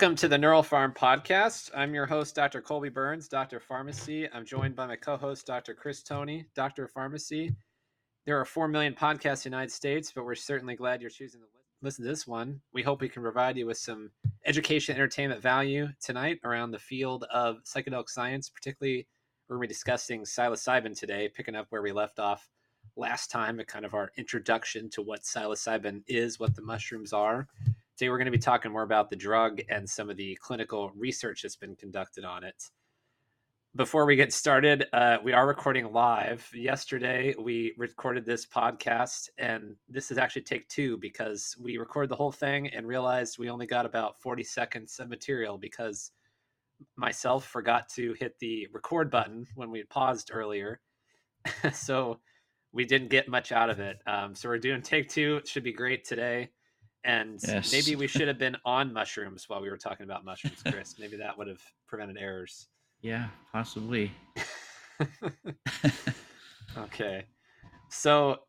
Welcome to the Neural Pharm podcast. I'm your host, Dr. Colby Burns, Dr. Pharmacy. I'm joined by my co host, Dr. Chris Toney, Dr. Pharmacy. There are 4 million podcasts in the United States, but we're certainly glad you're choosing to listen to this one. We hope we can provide you with some education, entertainment value tonight around the field of psychedelic science, particularly we're going to be discussing psilocybin today, picking up where we left off last time, kind of our introduction to what psilocybin is, what the mushrooms are Today, we're going to be talking more about the drug and some of the clinical research that's been conducted on it. Before we get started, uh, we are recording live. Yesterday, we recorded this podcast, and this is actually take two because we recorded the whole thing and realized we only got about 40 seconds of material because myself forgot to hit the record button when we paused earlier. so we didn't get much out of it. Um, so we're doing take two. It should be great today. And yes. maybe we should have been on mushrooms while we were talking about mushrooms, Chris. maybe that would have prevented errors. Yeah, possibly. okay. So,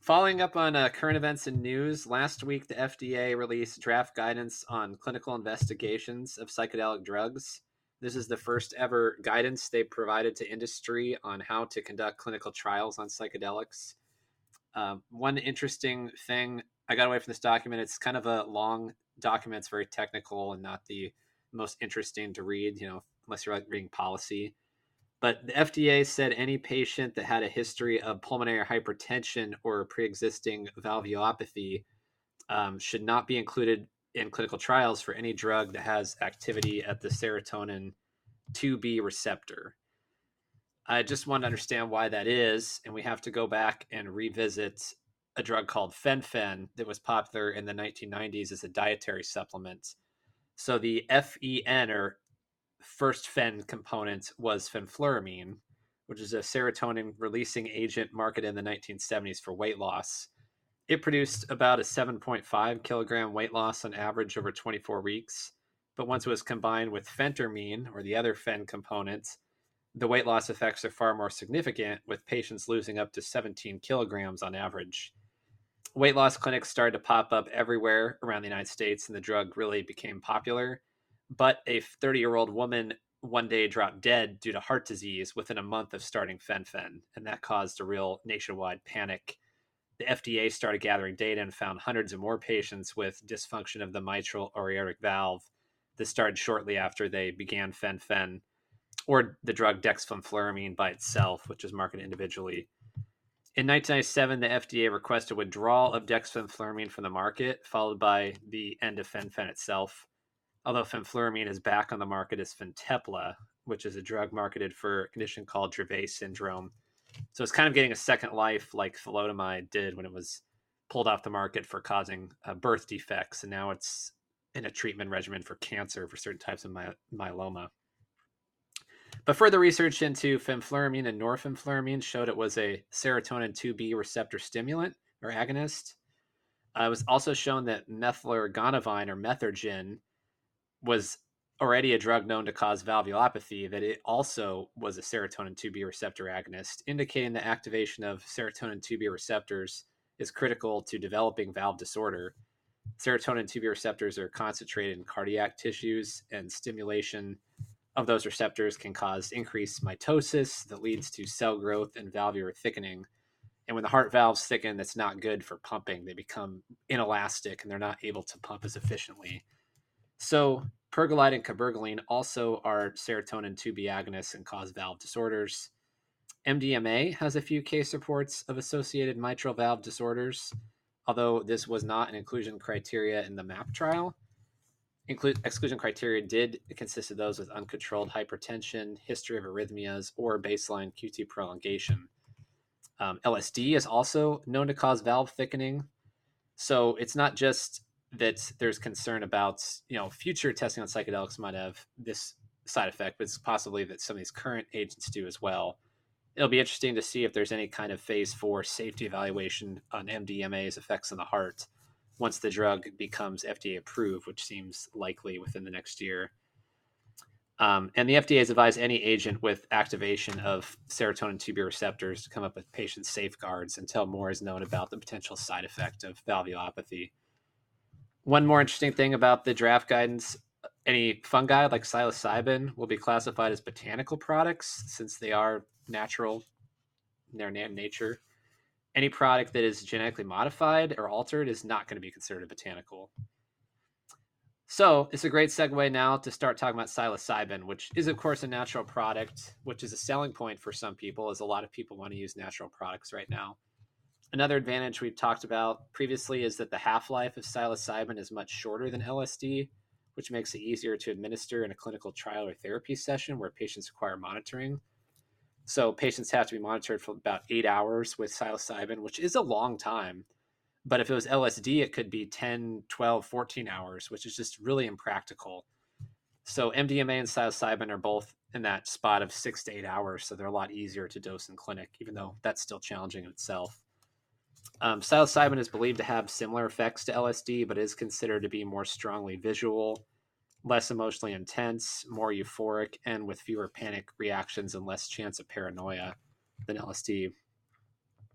following up on uh, current events and news, last week the FDA released draft guidance on clinical investigations of psychedelic drugs. This is the first ever guidance they provided to industry on how to conduct clinical trials on psychedelics. Uh, one interesting thing I got away from this document. It's kind of a long document. It's very technical and not the most interesting to read, you know, unless you're reading policy. But the FDA said any patient that had a history of pulmonary hypertension or pre-existing valvulopathy um, should not be included in clinical trials for any drug that has activity at the serotonin 2B receptor. I just want to understand why that is, and we have to go back and revisit a drug called fen-phen that was popular in the 1990s as a dietary supplement. So the FEN or first fen component was fenfluramine, which is a serotonin releasing agent marketed in the 1970s for weight loss. It produced about a 7.5 kilogram weight loss on average over 24 weeks. But once it was combined with phentermine or the other fen component, the weight loss effects are far more significant, with patients losing up to 17 kilograms on average weight loss clinics started to pop up everywhere around the United States, and the drug really became popular. But a 30 year old woman one day dropped dead due to heart disease within a month of starting fen-phen, and that caused a real nationwide panic. The FDA started gathering data and found hundreds of more patients with dysfunction of the mitral or aortic valve that started shortly after they began fen-phen, or the drug dexfenfluramine by itself, which is marketed individually. In 1997, the FDA requested withdrawal of dexfenfluramine from the market, followed by the end of fen-phen itself. Although fenfluramine is back on the market as Fintepla, which is a drug marketed for a condition called Dravet syndrome. So it's kind of getting a second life like thalidomide did when it was pulled off the market for causing uh, birth defects, and now it's in a treatment regimen for cancer for certain types of my- myeloma. But further research into fenfluramine and norfenfluramine showed it was a serotonin 2B receptor stimulant or agonist. Uh, it was also shown that methylergonovine or Methergine was already a drug known to cause valvulopathy, that it also was a serotonin 2B receptor agonist, indicating the activation of serotonin 2B receptors is critical to developing valve disorder. Serotonin 2B receptors are concentrated in cardiac tissues, and stimulation of those receptors can cause increased mitosis that leads to cell growth and valvular thickening. And when the heart valves thicken, that's not good for pumping. They become inelastic and they're not able to pump as efficiently. So, pergolide and cabergoline also are serotonin 2B agonists and cause valve disorders. MDMA has a few case reports of associated mitral valve disorders, although this was not an inclusion criteria in the MAP trial. Exclusion criteria did consist of those with uncontrolled hypertension, history of arrhythmias, or baseline QT prolongation. Um, LSD is also known to cause valve thickening. So it's not just that there's concern about you know future testing on psychedelics might have this side effect, but it's possibly that some of these current agents do as well. It'll be interesting to see if there's any kind of phase four safety evaluation on MDMA's effects on the heart once the drug becomes FDA approved, which seems likely within the next year. Um, and the FDA has advised any agent with activation of serotonin 2B receptors to come up with patient safeguards until more is known about the potential side effect of valvulopathy. one more interesting thing about the draft guidance any fungi like psilocybin will be classified as botanical products since they are natural in their nature. Any product that is genetically modified or altered is not going to be considered a botanical. So it's a great segue now to start talking about psilocybin, which is of course a natural product, which is a selling point for some people, as a lot of people want to use natural products right now. Another advantage we've talked about previously is that the half life of psilocybin is much shorter than LSD, which makes it easier to administer in a clinical trial or therapy session where patients require monitoring. So patients have to be monitored for about eight hours with psilocybin, which is a long time. But if it was LSD, it could be 10, 12, 14 hours, which is just really impractical. So MDMA and psilocybin are both in that spot of six to eight hours. So they're a lot easier to dose in clinic, even though that's still challenging in itself. Um, psilocybin is believed to have similar effects to LSD, but is considered to be more strongly visual, less emotionally intense, more euphoric, and with fewer panic reactions and less chance of paranoia than LSD.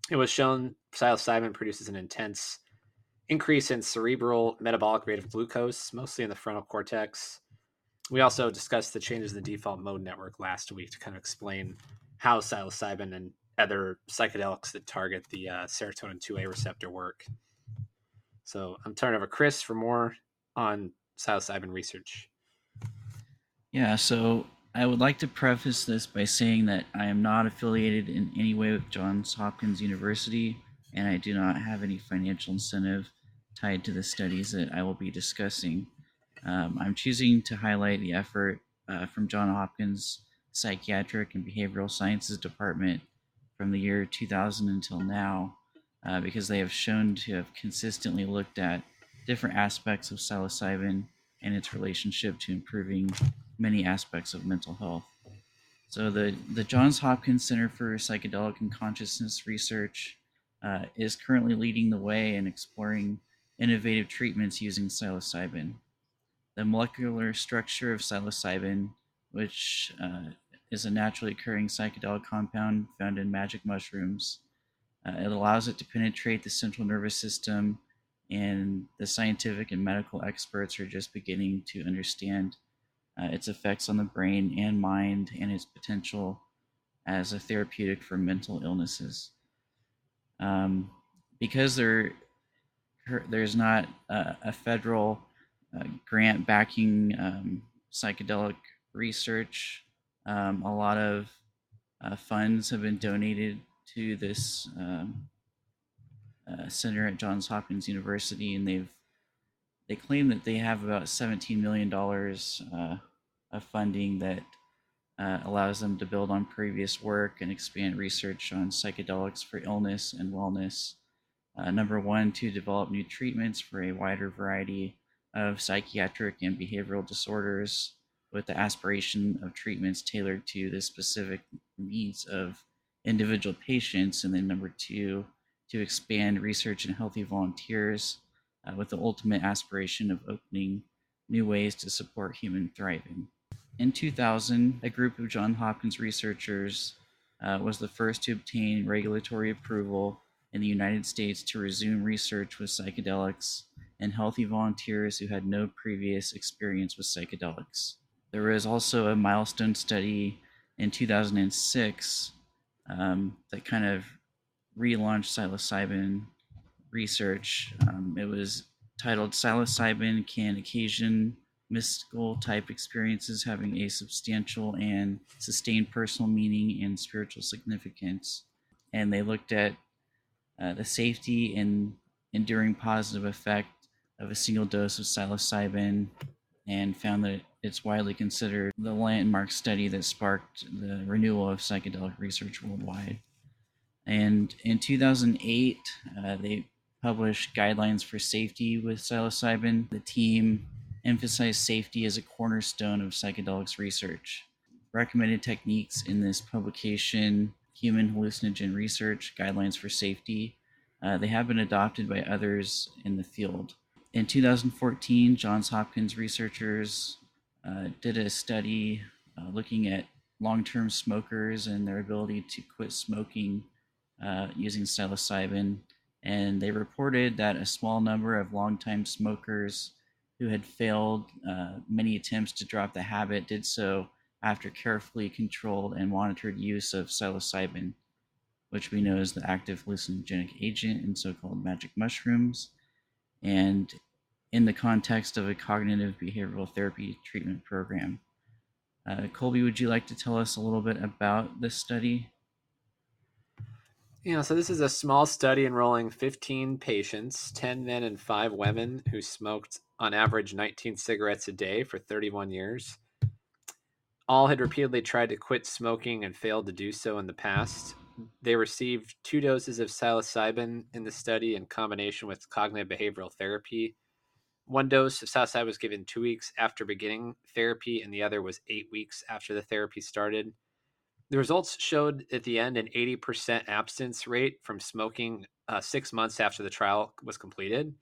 It was shown psilocybin produces an intense increase in cerebral metabolic rate of glucose, mostly in the frontal cortex. We also discussed the changes in the default mode network last week to kind of explain how psilocybin and other psychedelics that target the uh, serotonin 2A receptor work. So I'm turning over Chris for more on psilocybin research. Yeah, so I would like to preface this by saying that I am not affiliated in any way with Johns Hopkins University, and I do not have any financial incentive tied to the studies that I will be discussing. Um, I'm choosing to highlight the effort uh, from John Hopkins Psychiatric and Behavioral Sciences Department from the year 2000 until now, uh, because they have shown to have consistently looked at different aspects of psilocybin and its relationship to improving many aspects of mental health. So the, the Johns Hopkins Center for Psychedelic and Consciousness Research uh, is currently leading the way in exploring innovative treatments using psilocybin. The molecular structure of psilocybin, which uh, is a naturally occurring psychedelic compound found in magic mushrooms. Uh, it allows it to penetrate the central nervous system, and the scientific and medical experts are just beginning to understand uh, its effects on the brain and mind and its potential as a therapeutic for mental illnesses. Um, because there, there's not a, a federal uh, grant backing um, psychedelic research um, a lot of uh, funds have been donated to this um, uh, center at Johns Hopkins University, and they've they claim that they have about 17 million dollars uh, of funding that uh, allows them to build on previous work and expand research on psychedelics for illness and wellness. Uh, number one, to develop new treatments for a wider variety of psychiatric and behavioral disorders with the aspiration of treatments tailored to the specific needs of individual patients. And then number two, to expand research in healthy volunteers uh, with the ultimate aspiration of opening new ways to support human thriving. In 2000, a group of Johns Hopkins researchers uh, was the first to obtain regulatory approval in the United States to resume research with psychedelics in healthy volunteers who had no previous experience with psychedelics. There was also a milestone study in 2006 um, that kind of relaunched psilocybin research. Um, it was titled Psilocybin Can Occasion Mystical Type Experiences Having a Substantial and Sustained Personal Meaning and Spiritual Significance. And they looked at uh, the safety and enduring positive effect of a single dose of psilocybin and found that it's widely considered the landmark study that sparked the renewal of psychedelic research worldwide. And in 2008, uh, they published guidelines for safety with psilocybin. The team emphasized safety as a cornerstone of psychedelics research. Recommended techniques in this publication, Human Hallucinogen Research Guidelines for Safety, uh, they have been adopted by others in the field. In 2014, Johns Hopkins researchers uh, did a study uh, looking at long-term smokers and their ability to quit smoking uh, using psilocybin, and they reported that a small number of longtime smokers who had failed uh, many attempts to drop the habit did so after carefully controlled and monitored use of psilocybin, which we know is the active hallucinogenic agent in so called magic mushrooms, and in the context of a cognitive behavioral therapy treatment program. Uh, Colby, would you like to tell us a little bit about this study? Yeah, so this is a small study enrolling 15 patients, 10 men and 5 women who smoked on average 19 cigarettes a day for 31 years. All had repeatedly tried to quit smoking and failed to do so in the past. They received two doses of psilocybin in the study in combination with cognitive behavioral therapy. One dose of psilocybin was given two weeks after beginning therapy, and the other was eight weeks after the therapy started. The results showed at the end an 80% abstinence rate from smoking uh, six months after the trial was completed,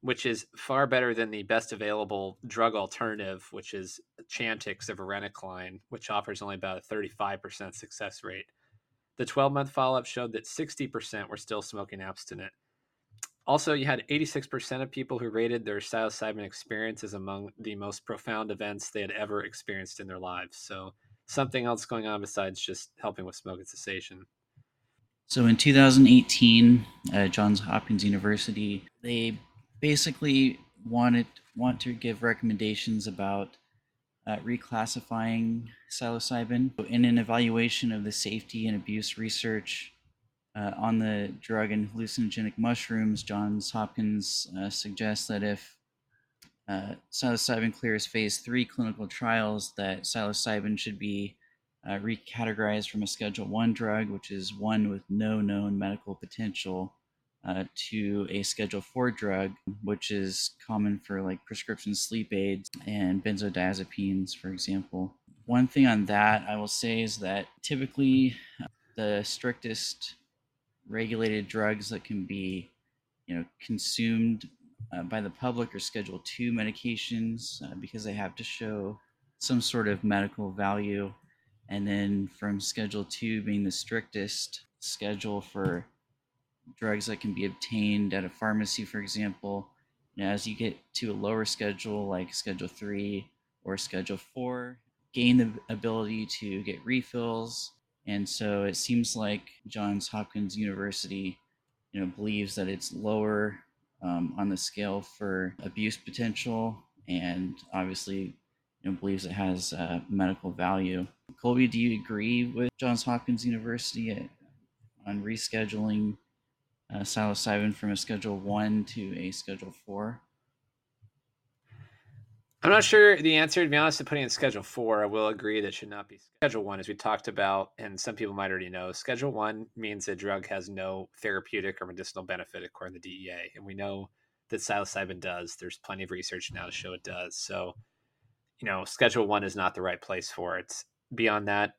which is far better than the best available drug alternative, which is Chantix of varenicline, which offers only about a 35% success rate. The 12 month follow up showed that 60% were still smoking abstinent. Also, you had 86% of people who rated their psilocybin experience as among the most profound events they had ever experienced in their lives. So, something else going on besides just helping with smoking cessation. So in 2018, uh, Johns Hopkins University, they basically wanted want to give recommendations about uh, reclassifying psilocybin. In an evaluation of the safety and abuse research uh, on the drug and hallucinogenic mushrooms, Johns Hopkins uh, suggests that if uh, psilocybin clears phase three clinical trials that psilocybin should be uh, recategorized from a Schedule One drug, which is one with no known medical potential, uh, to a Schedule Four drug, which is common for like prescription sleep aids and benzodiazepines, for example. One thing on that I will say is that typically uh, the strictest regulated drugs that can be, you know, consumed uh, by the public are Schedule Two medications uh, because they have to show some sort of medical value, and then from Schedule Two being the strictest schedule for drugs that can be obtained at a pharmacy, for example. As you get to a lower schedule like Schedule Three or Schedule Four, gain the ability to get refills, and so it seems like Johns Hopkins University, you know, believes that it's lower um, on the scale for abuse potential and obviously you know, believes it has uh, medical value. Colby, do you agree with Johns Hopkins University on rescheduling uh, psilocybin from a Schedule 1 to a Schedule 4? I'm not sure the answer. To be honest, to putting in Schedule Four, I will agree that should not be Schedule One, as we talked about, and some people might already know. Schedule One means a drug has no therapeutic or medicinal benefit according to the DEA, and we know that psilocybin does. There's plenty of research now to show it does. So, you know, Schedule One is not the right place for it. Beyond that,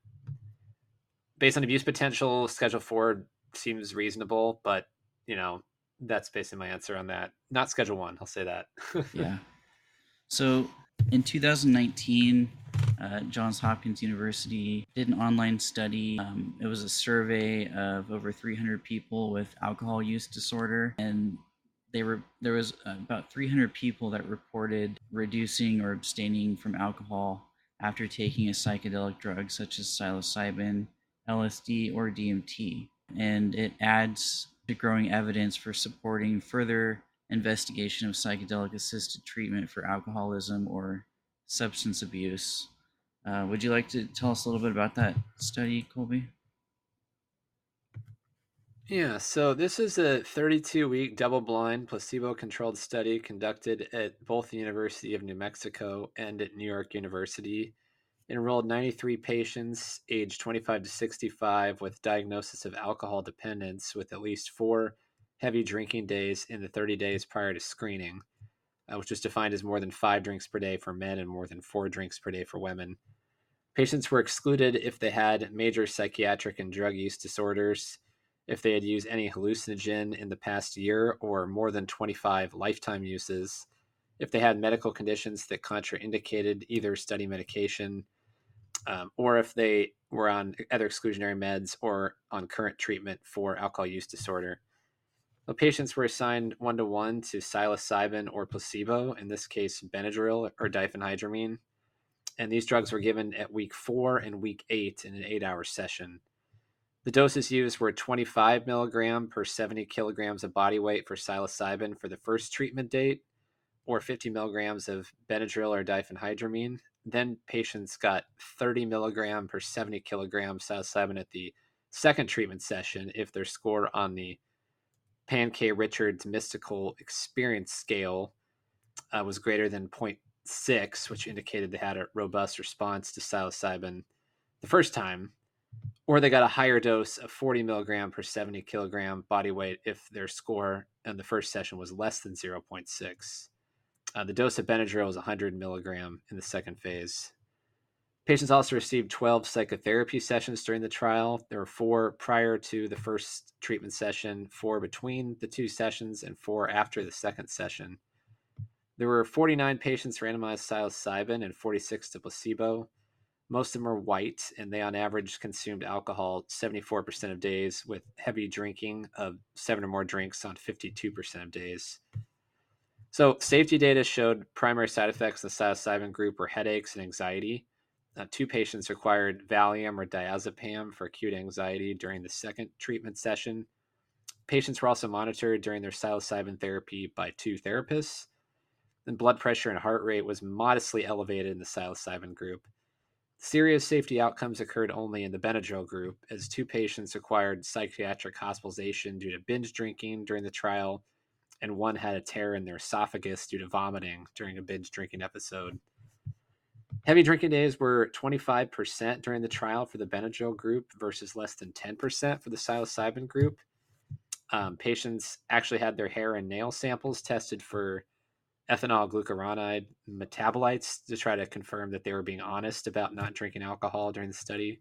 based on abuse potential, Schedule Four seems reasonable, but you know, that's basically my answer on that. Not Schedule One. I'll say that. yeah. So in 2019, uh, Johns Hopkins University did an online study. Um, it was a survey of over 300 people with alcohol use disorder, and they were there was about 300 people that reported reducing or abstaining from alcohol after taking a psychedelic drug such as psilocybin, LSD, or DMT, and it adds to growing evidence for supporting further investigation of psychedelic assisted treatment for alcoholism or substance abuse. Uh, would you like to tell us a little bit about that study, Colby? Yeah, so this is a 32 week double blind placebo controlled study conducted at both the University of New Mexico and at New York University. It enrolled 93 patients aged 25 to 65 with diagnosis of alcohol dependence with at least four heavy drinking days in the 30 days prior to screening, uh, which was defined as more than five drinks per day for men and more than four drinks per day for women. Patients were excluded if they had major psychiatric and drug use disorders, if they had used any hallucinogen in the past year or more than 25 lifetime uses, if they had medical conditions that contraindicated either study medication, um, or if they were on other exclusionary meds or on current treatment for alcohol use disorder. The patients were assigned one to one to psilocybin or placebo, in this case, Benadryl or diphenhydramine. And these drugs were given at week four and week eight in an eight hour session. The doses used were 25 milligram per 70 kilograms of body weight for psilocybin for the first treatment date, or 50 milligrams of Benadryl or diphenhydramine. Then patients got 30 milligram per 70 kilograms psilocybin at the second treatment session if their score on the Pahnke-Richards mystical experience scale uh, was greater than 0.6, which indicated they had a robust response to psilocybin the first time, or they got a higher dose of 40 milligram per 70 kilogram body weight if their score in the first session was less than 0.6. Uh, the dose of Benadryl was 100 milligram in the second phase. Patients also received 12 psychotherapy sessions during the trial. There were four prior to the first treatment session, four between the two sessions, and four after the second session. There were 49 patients randomized to psilocybin and 46 to placebo. Most of them were white, and they on average consumed alcohol 74% of days, with heavy drinking of seven or more drinks on 52% of days. So, safety data showed primary side effects in the psilocybin group were headaches and anxiety. Uh, two patients required Valium or diazepam for acute anxiety during the second treatment session. Patients were also monitored during their psilocybin therapy by two therapists. And blood pressure and heart rate was modestly elevated in the psilocybin group. Serious safety outcomes occurred only in the Benadryl group, as two patients required psychiatric hospitalization due to binge drinking during the trial, and one had a tear in their esophagus due to vomiting during a binge drinking episode. Heavy drinking days were 25% during the trial for the Benadryl group versus less than 10% for the psilocybin group. Um, patients actually had their hair and nail samples tested for ethanol glucuronide metabolites to try to confirm that they were being honest about not drinking alcohol during the study.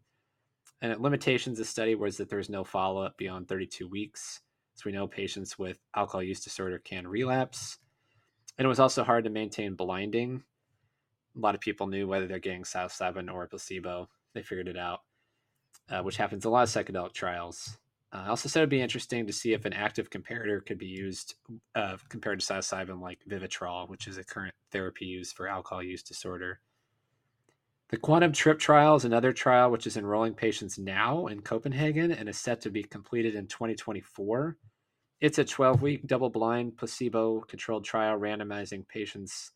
And limitations of the study was that there was no follow up beyond 32 weeks. So we know patients with alcohol use disorder can relapse. And it was also hard to maintain blinding a lot of people knew whether they're getting psilocybin or a placebo. They figured it out, uh, which happens in a lot of psychedelic trials. Uh, I also said it'd be interesting to see if an active comparator could be used uh, compared to psilocybin, like Vivitrol, which is a current therapy used for alcohol use disorder. The Quantum Trip trial is another trial which is enrolling patients now in Copenhagen and is set to be completed in 2024. It's a 12 week double blind placebo controlled trial randomizing patients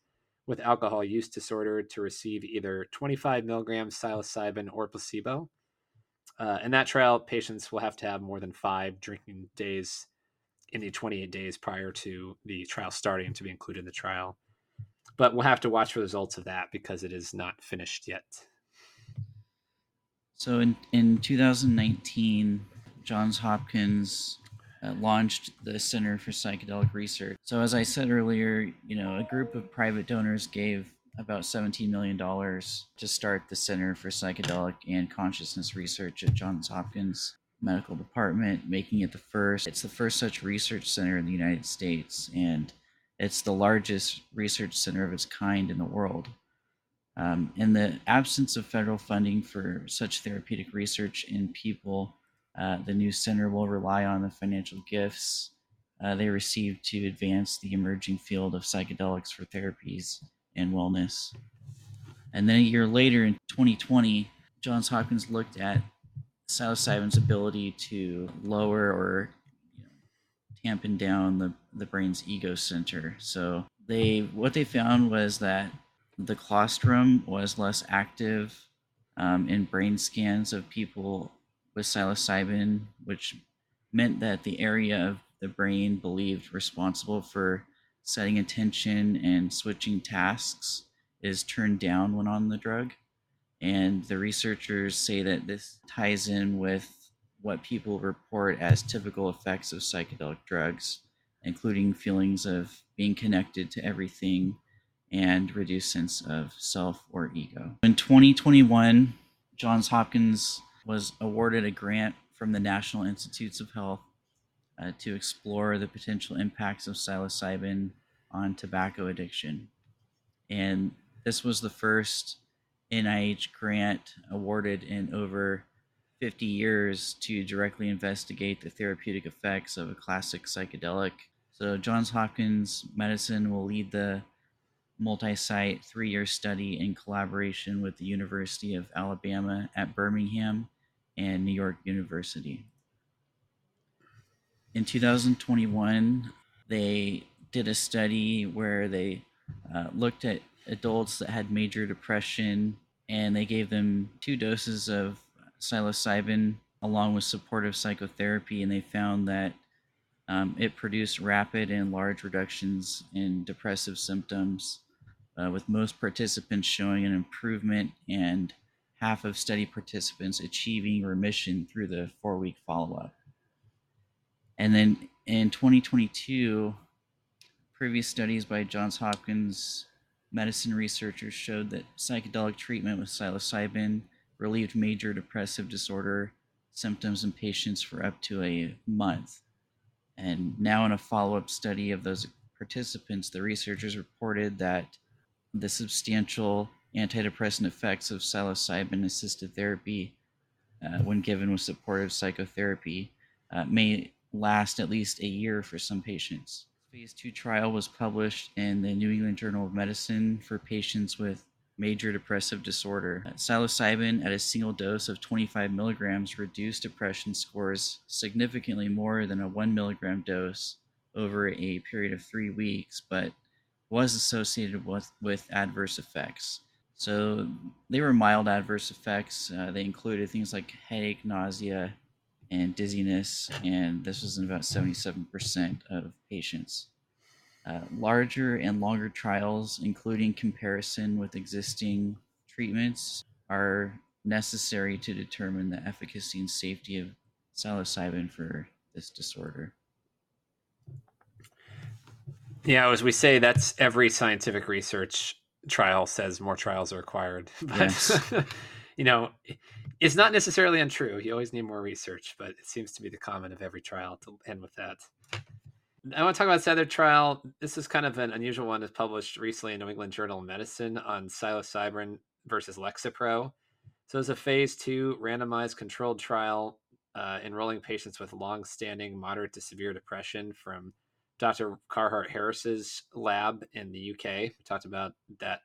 with alcohol use disorder to receive either 25 milligrams psilocybin or placebo. Uh, in that trial, patients will have to have more than five drinking days in the 28 days prior to the trial starting to be included in the trial. But we'll have to watch for the results of that because it is not finished yet. So in, in 2019, Johns Hopkins uh, launched the Center for Psychedelic Research. So, as I said earlier, you know, a group of private donors gave about $17 million to start the Center for Psychedelic and Consciousness Research at Johns Hopkins Medical Department, making it the first. It's the first such research center in the United States, and it's the largest research center of its kind in the world. Um, in the absence of federal funding for such therapeutic research in people uh, the new center will rely on the financial gifts uh, they received to advance the emerging field of psychedelics for therapies and wellness. And then a year later, in 2020, Johns Hopkins looked at psilocybin's ability to lower or you know, tampen down the, the brain's ego center. So they what they found was that the claustrum was less active um, in brain scans of people with psilocybin, which meant that the area of the brain believed responsible for setting attention and switching tasks is turned down when on the drug. And the researchers say that this ties in with what people report as typical effects of psychedelic drugs, including feelings of being connected to everything and reduced sense of self or ego. In 2021, Johns Hopkins was awarded a grant from the National Institutes of Health uh, to explore the potential impacts of psilocybin on tobacco addiction. And this was the first NIH grant awarded in over 50 years to directly investigate the therapeutic effects of a classic psychedelic. So, Johns Hopkins Medicine will lead the multi site three year study in collaboration with the University of Alabama at Birmingham and New York University. In 2021, they did a study where they uh, looked at adults that had major depression and they gave them two doses of psilocybin along with supportive psychotherapy, and they found that um, it produced rapid and large reductions in depressive symptoms, uh, with most participants showing an improvement and half of study participants achieving remission through the four week follow up. And then in 2022, previous studies by Johns Hopkins medicine researchers showed that psychedelic treatment with psilocybin relieved major depressive disorder symptoms in patients for up to a month. And now, in a follow up study of those participants, the researchers reported that the substantial antidepressant effects of psilocybin assisted therapy, uh, when given with supportive psychotherapy, uh, may last at least a year for some patients. Phase 2 trial was published in the New England Journal of Medicine for patients with major depressive disorder. Psilocybin at a single dose of 25 milligrams reduced depression scores significantly more than a 1 milligram dose over a period of three weeks, but was associated with, with adverse effects. So they were mild adverse effects. Uh, they included things like headache, nausea, and dizziness, and this was in about 77% of patients. Uh, larger and longer trials, including comparison with existing treatments, are necessary to determine the efficacy and safety of psilocybin for this disorder. Yeah, as we say, that's every scientific research trial says more trials are required. But yes. you know, it's not necessarily untrue. You always need more research, but it seems to be the comment of every trial to end with that. I want to talk about this other trial. This is kind of an unusual one. It's published recently in New England Journal of Medicine on psilocybin versus Lexapro. So it's a phase two randomized controlled trial uh, enrolling patients with long-standing moderate to severe depression from Dr. Carhart Harris's lab in the UK. We talked about that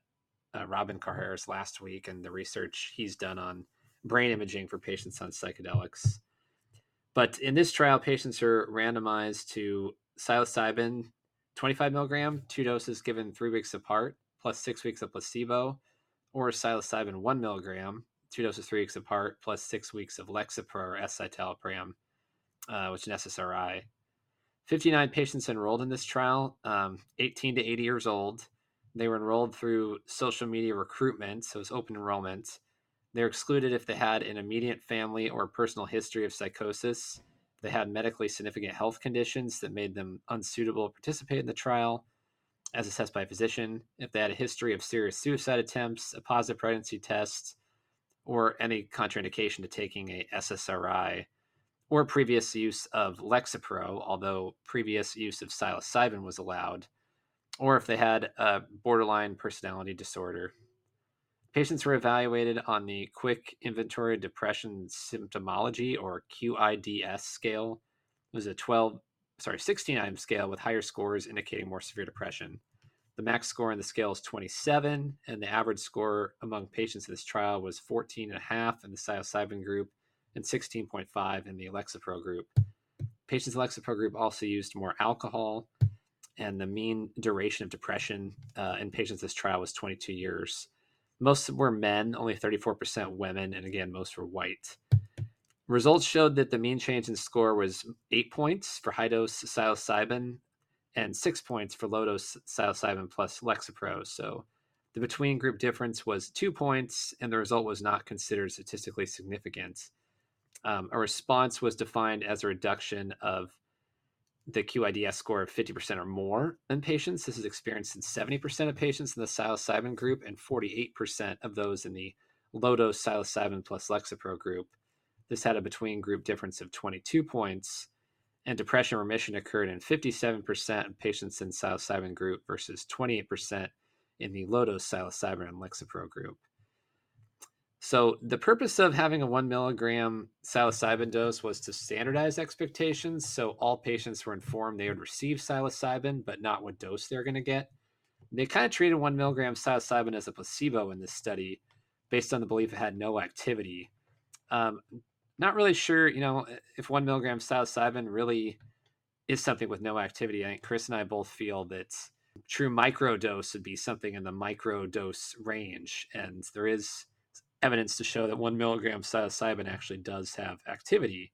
uh, Robin Carhart last week and the research he's done on brain imaging for patients on psychedelics. But in this trial, patients are randomized to psilocybin 25 milligram, two doses given three weeks apart, plus six weeks of placebo, or psilocybin one milligram, two doses three weeks apart, plus six weeks of Lexapro or escitalopram, uh, which is an SSRI. 59 patients enrolled in this trial, um, 18 to 80 years old. They were enrolled through social media recruitment, so it's open enrollment. They're excluded if they had an immediate family or personal history of psychosis they had medically significant health conditions that made them unsuitable to participate in the trial, as assessed by a physician. If they had a history of serious suicide attempts, a positive pregnancy test, or any contraindication to taking a SSRI, or previous use of Lexapro, although previous use of psilocybin was allowed, or if they had a borderline personality disorder. Patients were evaluated on the Quick Inventory of Depression Symptomology or QIDS scale. It was a 12, sorry, 16 item scale with higher scores indicating more severe depression. The max score on the scale is 27, and the average score among patients in this trial was 14.5 in the psilocybin group and 16.5 in the Lexapro group. Patients in the Lexapro group also used more alcohol, and the mean duration of depression uh, in patients this trial was 22 years. Most were men, only 34% women, and again, most were white. Results showed that the mean change in score was eight points for high dose psilocybin and six points for low dose psilocybin plus Lexapro. So the between group difference was two points, and the result was not considered statistically significant. Um, a response was defined as a reduction of the QIDS score of 50% or more in patients. This is experienced in 70% of patients in the psilocybin group and 48% of those in the low dose psilocybin plus Lexapro group. This had a between group difference of 22 points, and depression remission occurred in 57% of patients in psilocybin group versus 28% in the low dose psilocybin and Lexapro group. So the purpose of having a one milligram psilocybin dose was to standardize expectations. So all patients were informed they would receive psilocybin, but not what dose they're going to get. They kind of treated one milligram psilocybin as a placebo in this study, based on the belief it had no activity. Um, not really sure, you know, if one milligram psilocybin really is something with no activity. I think Chris and I both feel that true micro dose would be something in the micro dose range, and there is evidence to show that one milligram psilocybin actually does have activity.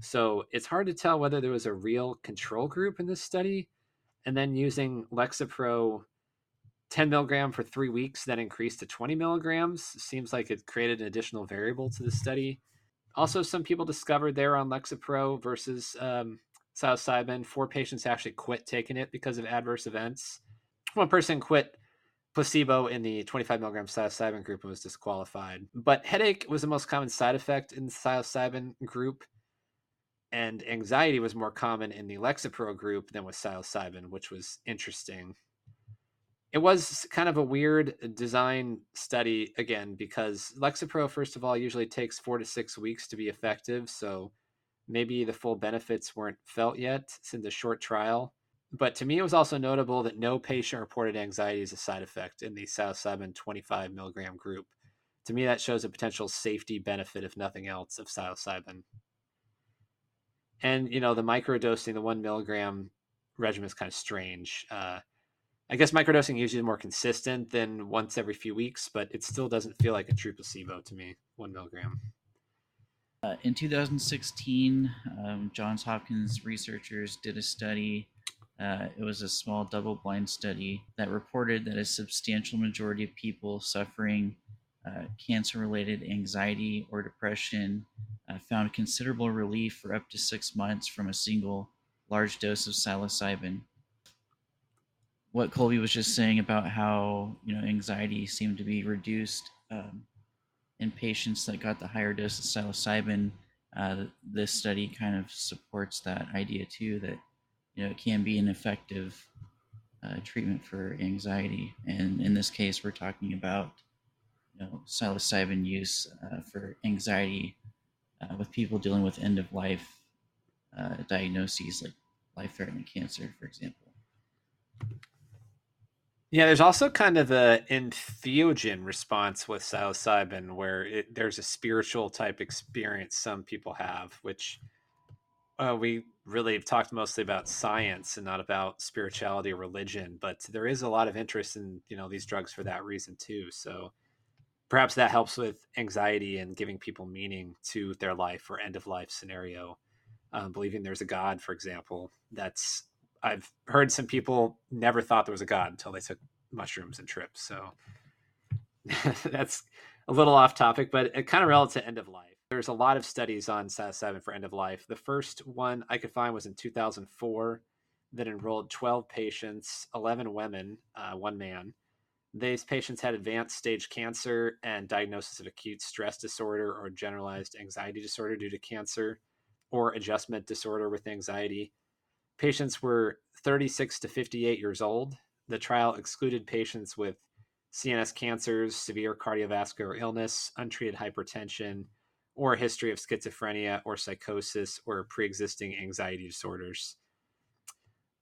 So it's hard to tell whether there was a real control group in this study, and then using Lexapro 10 milligram for three weeks, then increased to 20 milligrams seems like it created an additional variable to the study. Also, some people discovered they're on Lexapro versus um, psilocybin. Four patients actually quit taking it because of adverse events. One person quit placebo in the 25 milligram psilocybin group and was disqualified. But headache was the most common side effect in the psilocybin group, and anxiety was more common in the Lexapro group than with psilocybin, which was interesting. It was kind of a weird design study again because Lexapro, first of all, usually takes four to six weeks to be effective. So maybe the full benefits weren't felt yet since the short trial. But to me, it was also notable that no patient reported anxiety as a side effect in the psilocybin 25 milligram group. To me, that shows a potential safety benefit, if nothing else, of psilocybin. And, you know, the microdosing, the one milligram regimen is kind of strange. Uh, I guess microdosing usually is more consistent than once every few weeks, but it still doesn't feel like a true placebo to me, one milligram. Uh, in 2016, um, Johns Hopkins researchers did a study uh, it was a small double blind study that reported that a substantial majority of people suffering uh, cancer related anxiety or depression uh, found considerable relief for up to six months from a single large dose of psilocybin. What Colby was just saying about how you know anxiety seemed to be reduced um, in patients that got the higher dose of psilocybin, uh, this study kind of supports that idea too. That you know, it can be an effective uh, treatment for anxiety. And in this case, we're talking about, you know, psilocybin use uh, for anxiety uh, with people dealing with end of life uh, diagnoses like life threatening cancer, for example. Yeah, there's also kind of a entheogen response with psilocybin where it, there's a spiritual type experience some people have, which uh, we really talked mostly about science and not about spirituality or religion, but there is a lot of interest in you know these drugs for that reason too. So perhaps that helps with anxiety and giving people meaning to their life or end of life scenario. Um, believing there's a God, for example, that's I've heard some people never thought there was a God until they took mushrooms and trips. So that's a little off topic, but it kind of relative to end of life there's a lot of studies on psilocybin for end of life. The first one I could find was in 2004 that enrolled 12 patients, 11 women, uh, one man. These patients had advanced stage cancer and diagnosis of acute stress disorder or generalized anxiety disorder due to cancer or adjustment disorder with anxiety. Patients were 36 to 58 years old. The trial excluded patients with CNS cancers, severe cardiovascular illness, untreated hypertension, or a history of schizophrenia or psychosis or pre-existing anxiety disorders.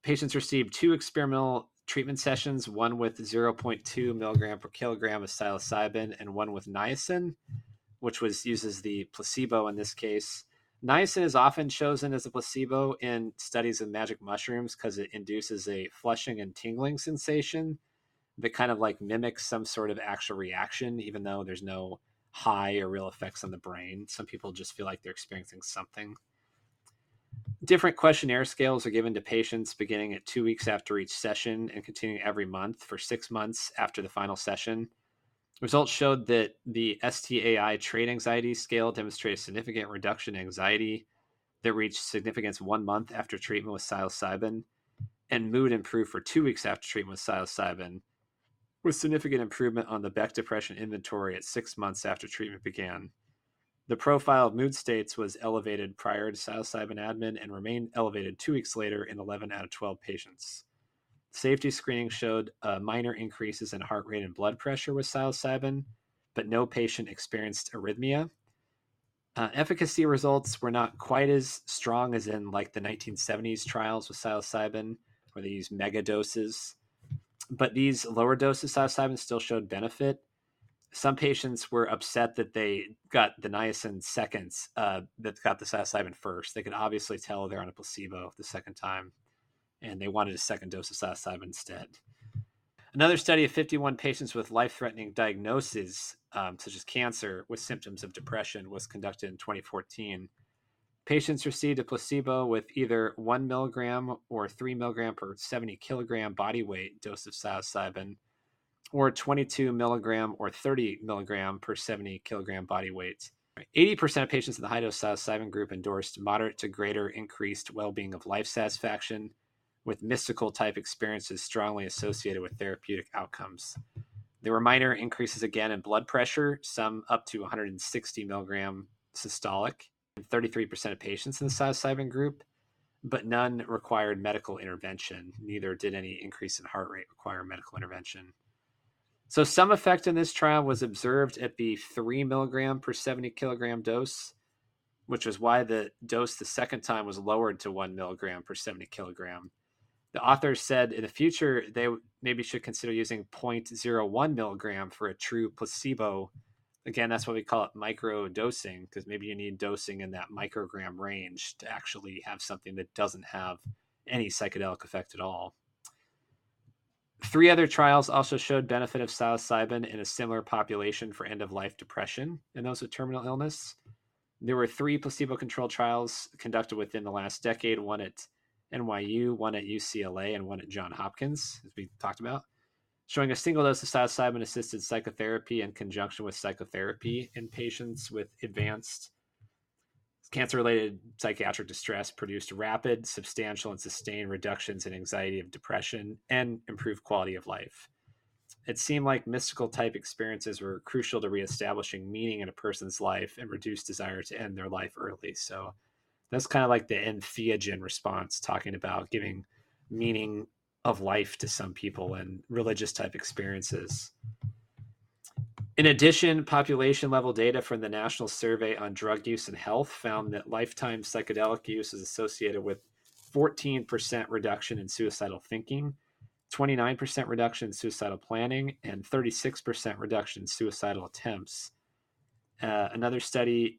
Patients received two experimental treatment sessions, one with 0.2 milligram per kilogram of psilocybin and one with niacin, which was used as the placebo in this case. Niacin is often chosen as a placebo in studies of magic mushrooms because it induces a flushing and tingling sensation that kind of like mimics some sort of actual reaction, even though there's no high or real effects on the brain. Some people just feel like they're experiencing something. Different questionnaire scales are given to patients beginning at two weeks after each session and continuing every month for six months after the final session. Results showed that the STAI trait anxiety scale demonstrated significant reduction in anxiety that reached significance one month after treatment with psilocybin, and mood improved for two weeks after treatment with psilocybin, with significant improvement on the Beck depression inventory at six months after treatment began. The profile of mood states was elevated prior to psilocybin admin and remained elevated two weeks later in 11 out of 12 patients. Safety screening showed uh, minor increases in heart rate and blood pressure with psilocybin, but no patient experienced arrhythmia. Uh, efficacy results were not quite as strong as in like the 1970s trials with psilocybin, where they used mega doses. But these lower doses of psilocybin still showed benefit. Some patients were upset that they got the niacin seconds, uh, that got the psilocybin first. They could obviously tell they're on a placebo the second time, and they wanted a second dose of psilocybin instead. Another study of 51 patients with life threatening diagnoses, um, such as cancer, with symptoms of depression, was conducted in 2014. Patients received a placebo with either 1 milligram or 3 milligram per 70 kilogram body weight dose of psilocybin, or 22 milligram or 30 milligram per 70 kilogram body weight. 80% of patients in the high dose psilocybin group endorsed moderate to greater increased well being of life satisfaction with mystical type experiences strongly associated with therapeutic outcomes. There were minor increases again in blood pressure, some up to 160 milligram systolic, 33% of patients in the psilocybin group, but none required medical intervention. Neither did any increase in heart rate require medical intervention. So, some effect in this trial was observed at the 3 milligram per 70 kilogram dose, which was why the dose the second time was lowered to 1 milligram per 70 kilogram the authors said in the future they maybe should consider using 0.01 milligram for a true placebo. Again, that's what we call it micro dosing, because maybe you need dosing in that microgram range to actually have something that doesn't have any psychedelic effect at all. Three other trials also showed benefit of psilocybin in a similar population for end of life depression in those with terminal illness. There were three placebo controlled trials conducted within the last decade, one at NYU, one at UCLA, and one at Johns Hopkins, as we talked about, showing a single dose of psilocybin assisted psychotherapy in conjunction with psychotherapy in patients with advanced cancer related psychiatric distress produced rapid, substantial, and sustained reductions in anxiety of depression and improved quality of life. It seemed like mystical type experiences were crucial to reestablishing meaning in a person's life and reduce desire to end their life early. So, that's kind of like the entheogen response, talking about giving meaning of life to some people and religious type experiences. In addition, population level data from the National Survey on Drug Use and Health found that lifetime psychedelic use is associated with 14% reduction in suicidal thinking, 29% reduction in suicidal planning, and 36% reduction in suicidal attempts. Uh, another study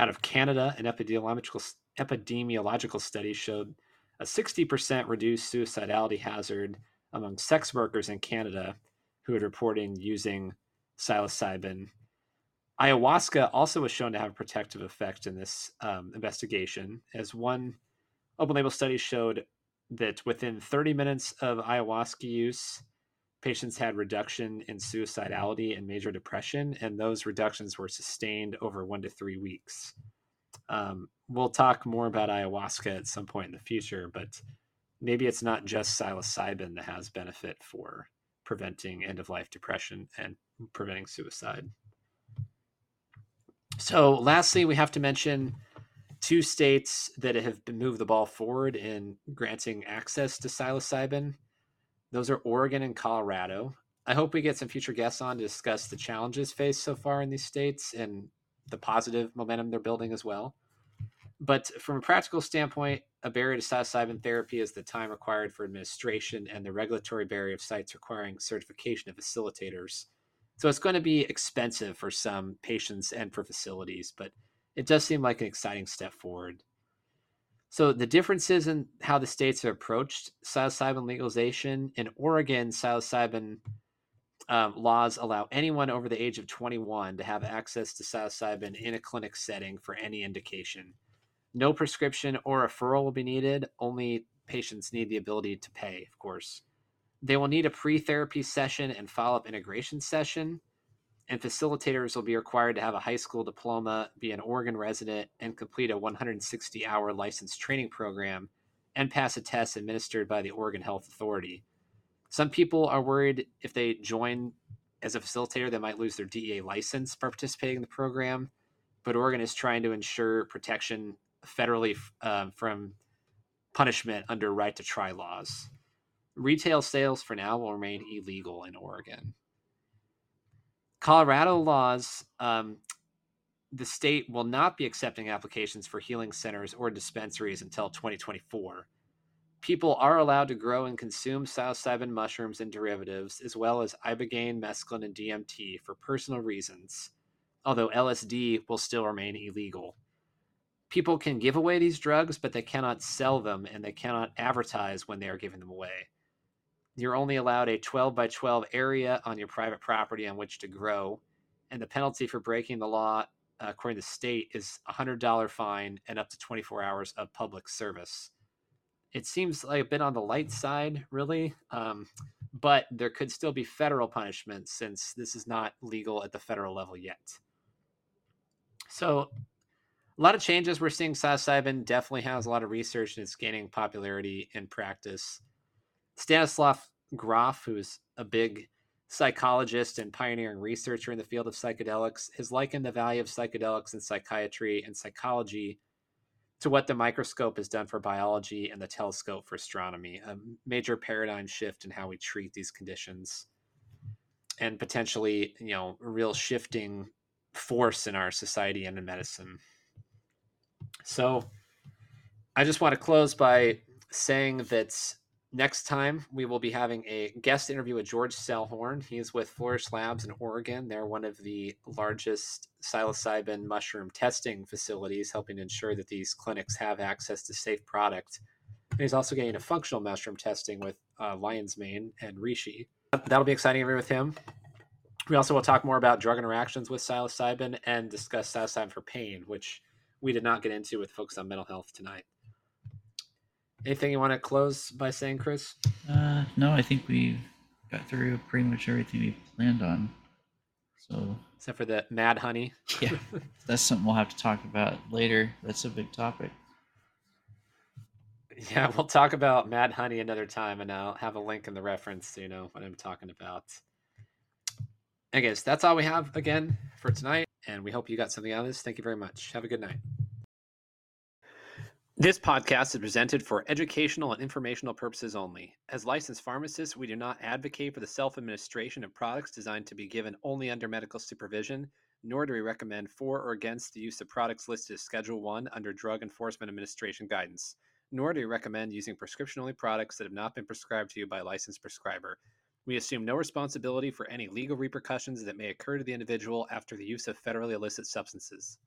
out of Canada, an epidemiological epidemiological study showed a 60% reduced suicidality hazard among sex workers in Canada who had reported using psilocybin. Ayahuasca also was shown to have a protective effect in this um, investigation, as one open label study showed that within 30 minutes of ayahuasca use, patients had reduction in suicidality and major depression, and those reductions were sustained over one to three weeks. Um, we'll talk more about ayahuasca at some point in the future, but maybe it's not just psilocybin that has benefit for preventing end of life depression and preventing suicide. So, lastly, we have to mention two states that have moved the ball forward in granting access to psilocybin. Those are Oregon and Colorado. I hope we get some future guests on to discuss the challenges faced so far in these states and the positive momentum they're building as well. But from a practical standpoint, a barrier to psilocybin therapy is the time required for administration and the regulatory barrier of sites requiring certification of facilitators. So it's going to be expensive for some patients and for facilities, but it does seem like an exciting step forward. So the differences in how the states have approached psilocybin legalization in Oregon, psilocybin um, laws allow anyone over the age of 21 to have access to psilocybin in a clinic setting for any indication. No prescription or referral will be needed. Only patients need the ability to pay, of course. They will need a pre therapy session and follow up integration session and facilitators will be required to have a high school diploma, be an Oregon resident, and complete a 160 hour licensed training program and pass a test administered by the Oregon Health Authority. Some people are worried if they join as a facilitator, they might lose their DEA license by participating in the program. But Oregon is trying to ensure protection federally um, from punishment under right to try laws. Retail sales for now will remain illegal in Oregon. Colorado laws, um, the state will not be accepting applications for healing centers or dispensaries until 2024. People are allowed to grow and consume psilocybin mushrooms and derivatives, as well as ibogaine, mescaline, and DMT for personal reasons, although LSD will still remain illegal. People can give away these drugs, but they cannot sell them and they cannot advertise when they are giving them away. You're only allowed a 12 by 12 area on your private property on which to grow, and the penalty for breaking the law, according to the state, is a $100 fine and up to 24 hours of public service. It seems like a bit on the light side, really, um, but there could still be federal punishment since this is not legal at the federal level yet. So, a lot of changes we're seeing. Psilocybin definitely has a lot of research and it's gaining popularity in practice. Stanislav Grof, who's a big psychologist and pioneering researcher in the field of psychedelics, has likened the value of psychedelics in psychiatry and psychology to what the microscope has done for biology and the telescope for astronomy, a major paradigm shift in how we treat these conditions and potentially, you know, a real shifting force in our society and in medicine. So I just want to close by saying that next time we will be having a guest interview with George Selhorn. He's with Flourish Labs in Oregon. They're one of the largest psilocybin mushroom testing facilities, helping ensure that these clinics have access to safe product. And he's also getting a functional mushroom testing with uh, Lion's Mane and Reishi. That'll be exciting to interview with him. We also will talk more about drug interactions with psilocybin and discuss psilocybin for pain, which we did not get into with focus on mental health tonight. Anything you want to close by saying, Chris? Uh, no, I think we got through pretty much everything we planned on. So, except for the mad honey. yeah, that's something we'll have to talk about later. That's a big topic. Yeah, we'll talk about mad honey another time, and I'll have a link in the reference so you know what I'm talking about. I guess that's all we have again for tonight, and we hope you got something out of this. Thank you very much. Have a good night. This podcast is presented for educational and informational purposes only. As licensed pharmacists, we do not advocate for the self administration of products designed to be given only under medical supervision, nor do we recommend for or against the use of products listed as Schedule 1 under Drug Enforcement Administration guidance, nor do we recommend using prescription only products that have not been prescribed to you by a licensed prescriber. We assume no responsibility for any legal repercussions that may occur to the individual after the use of federally illicit substances.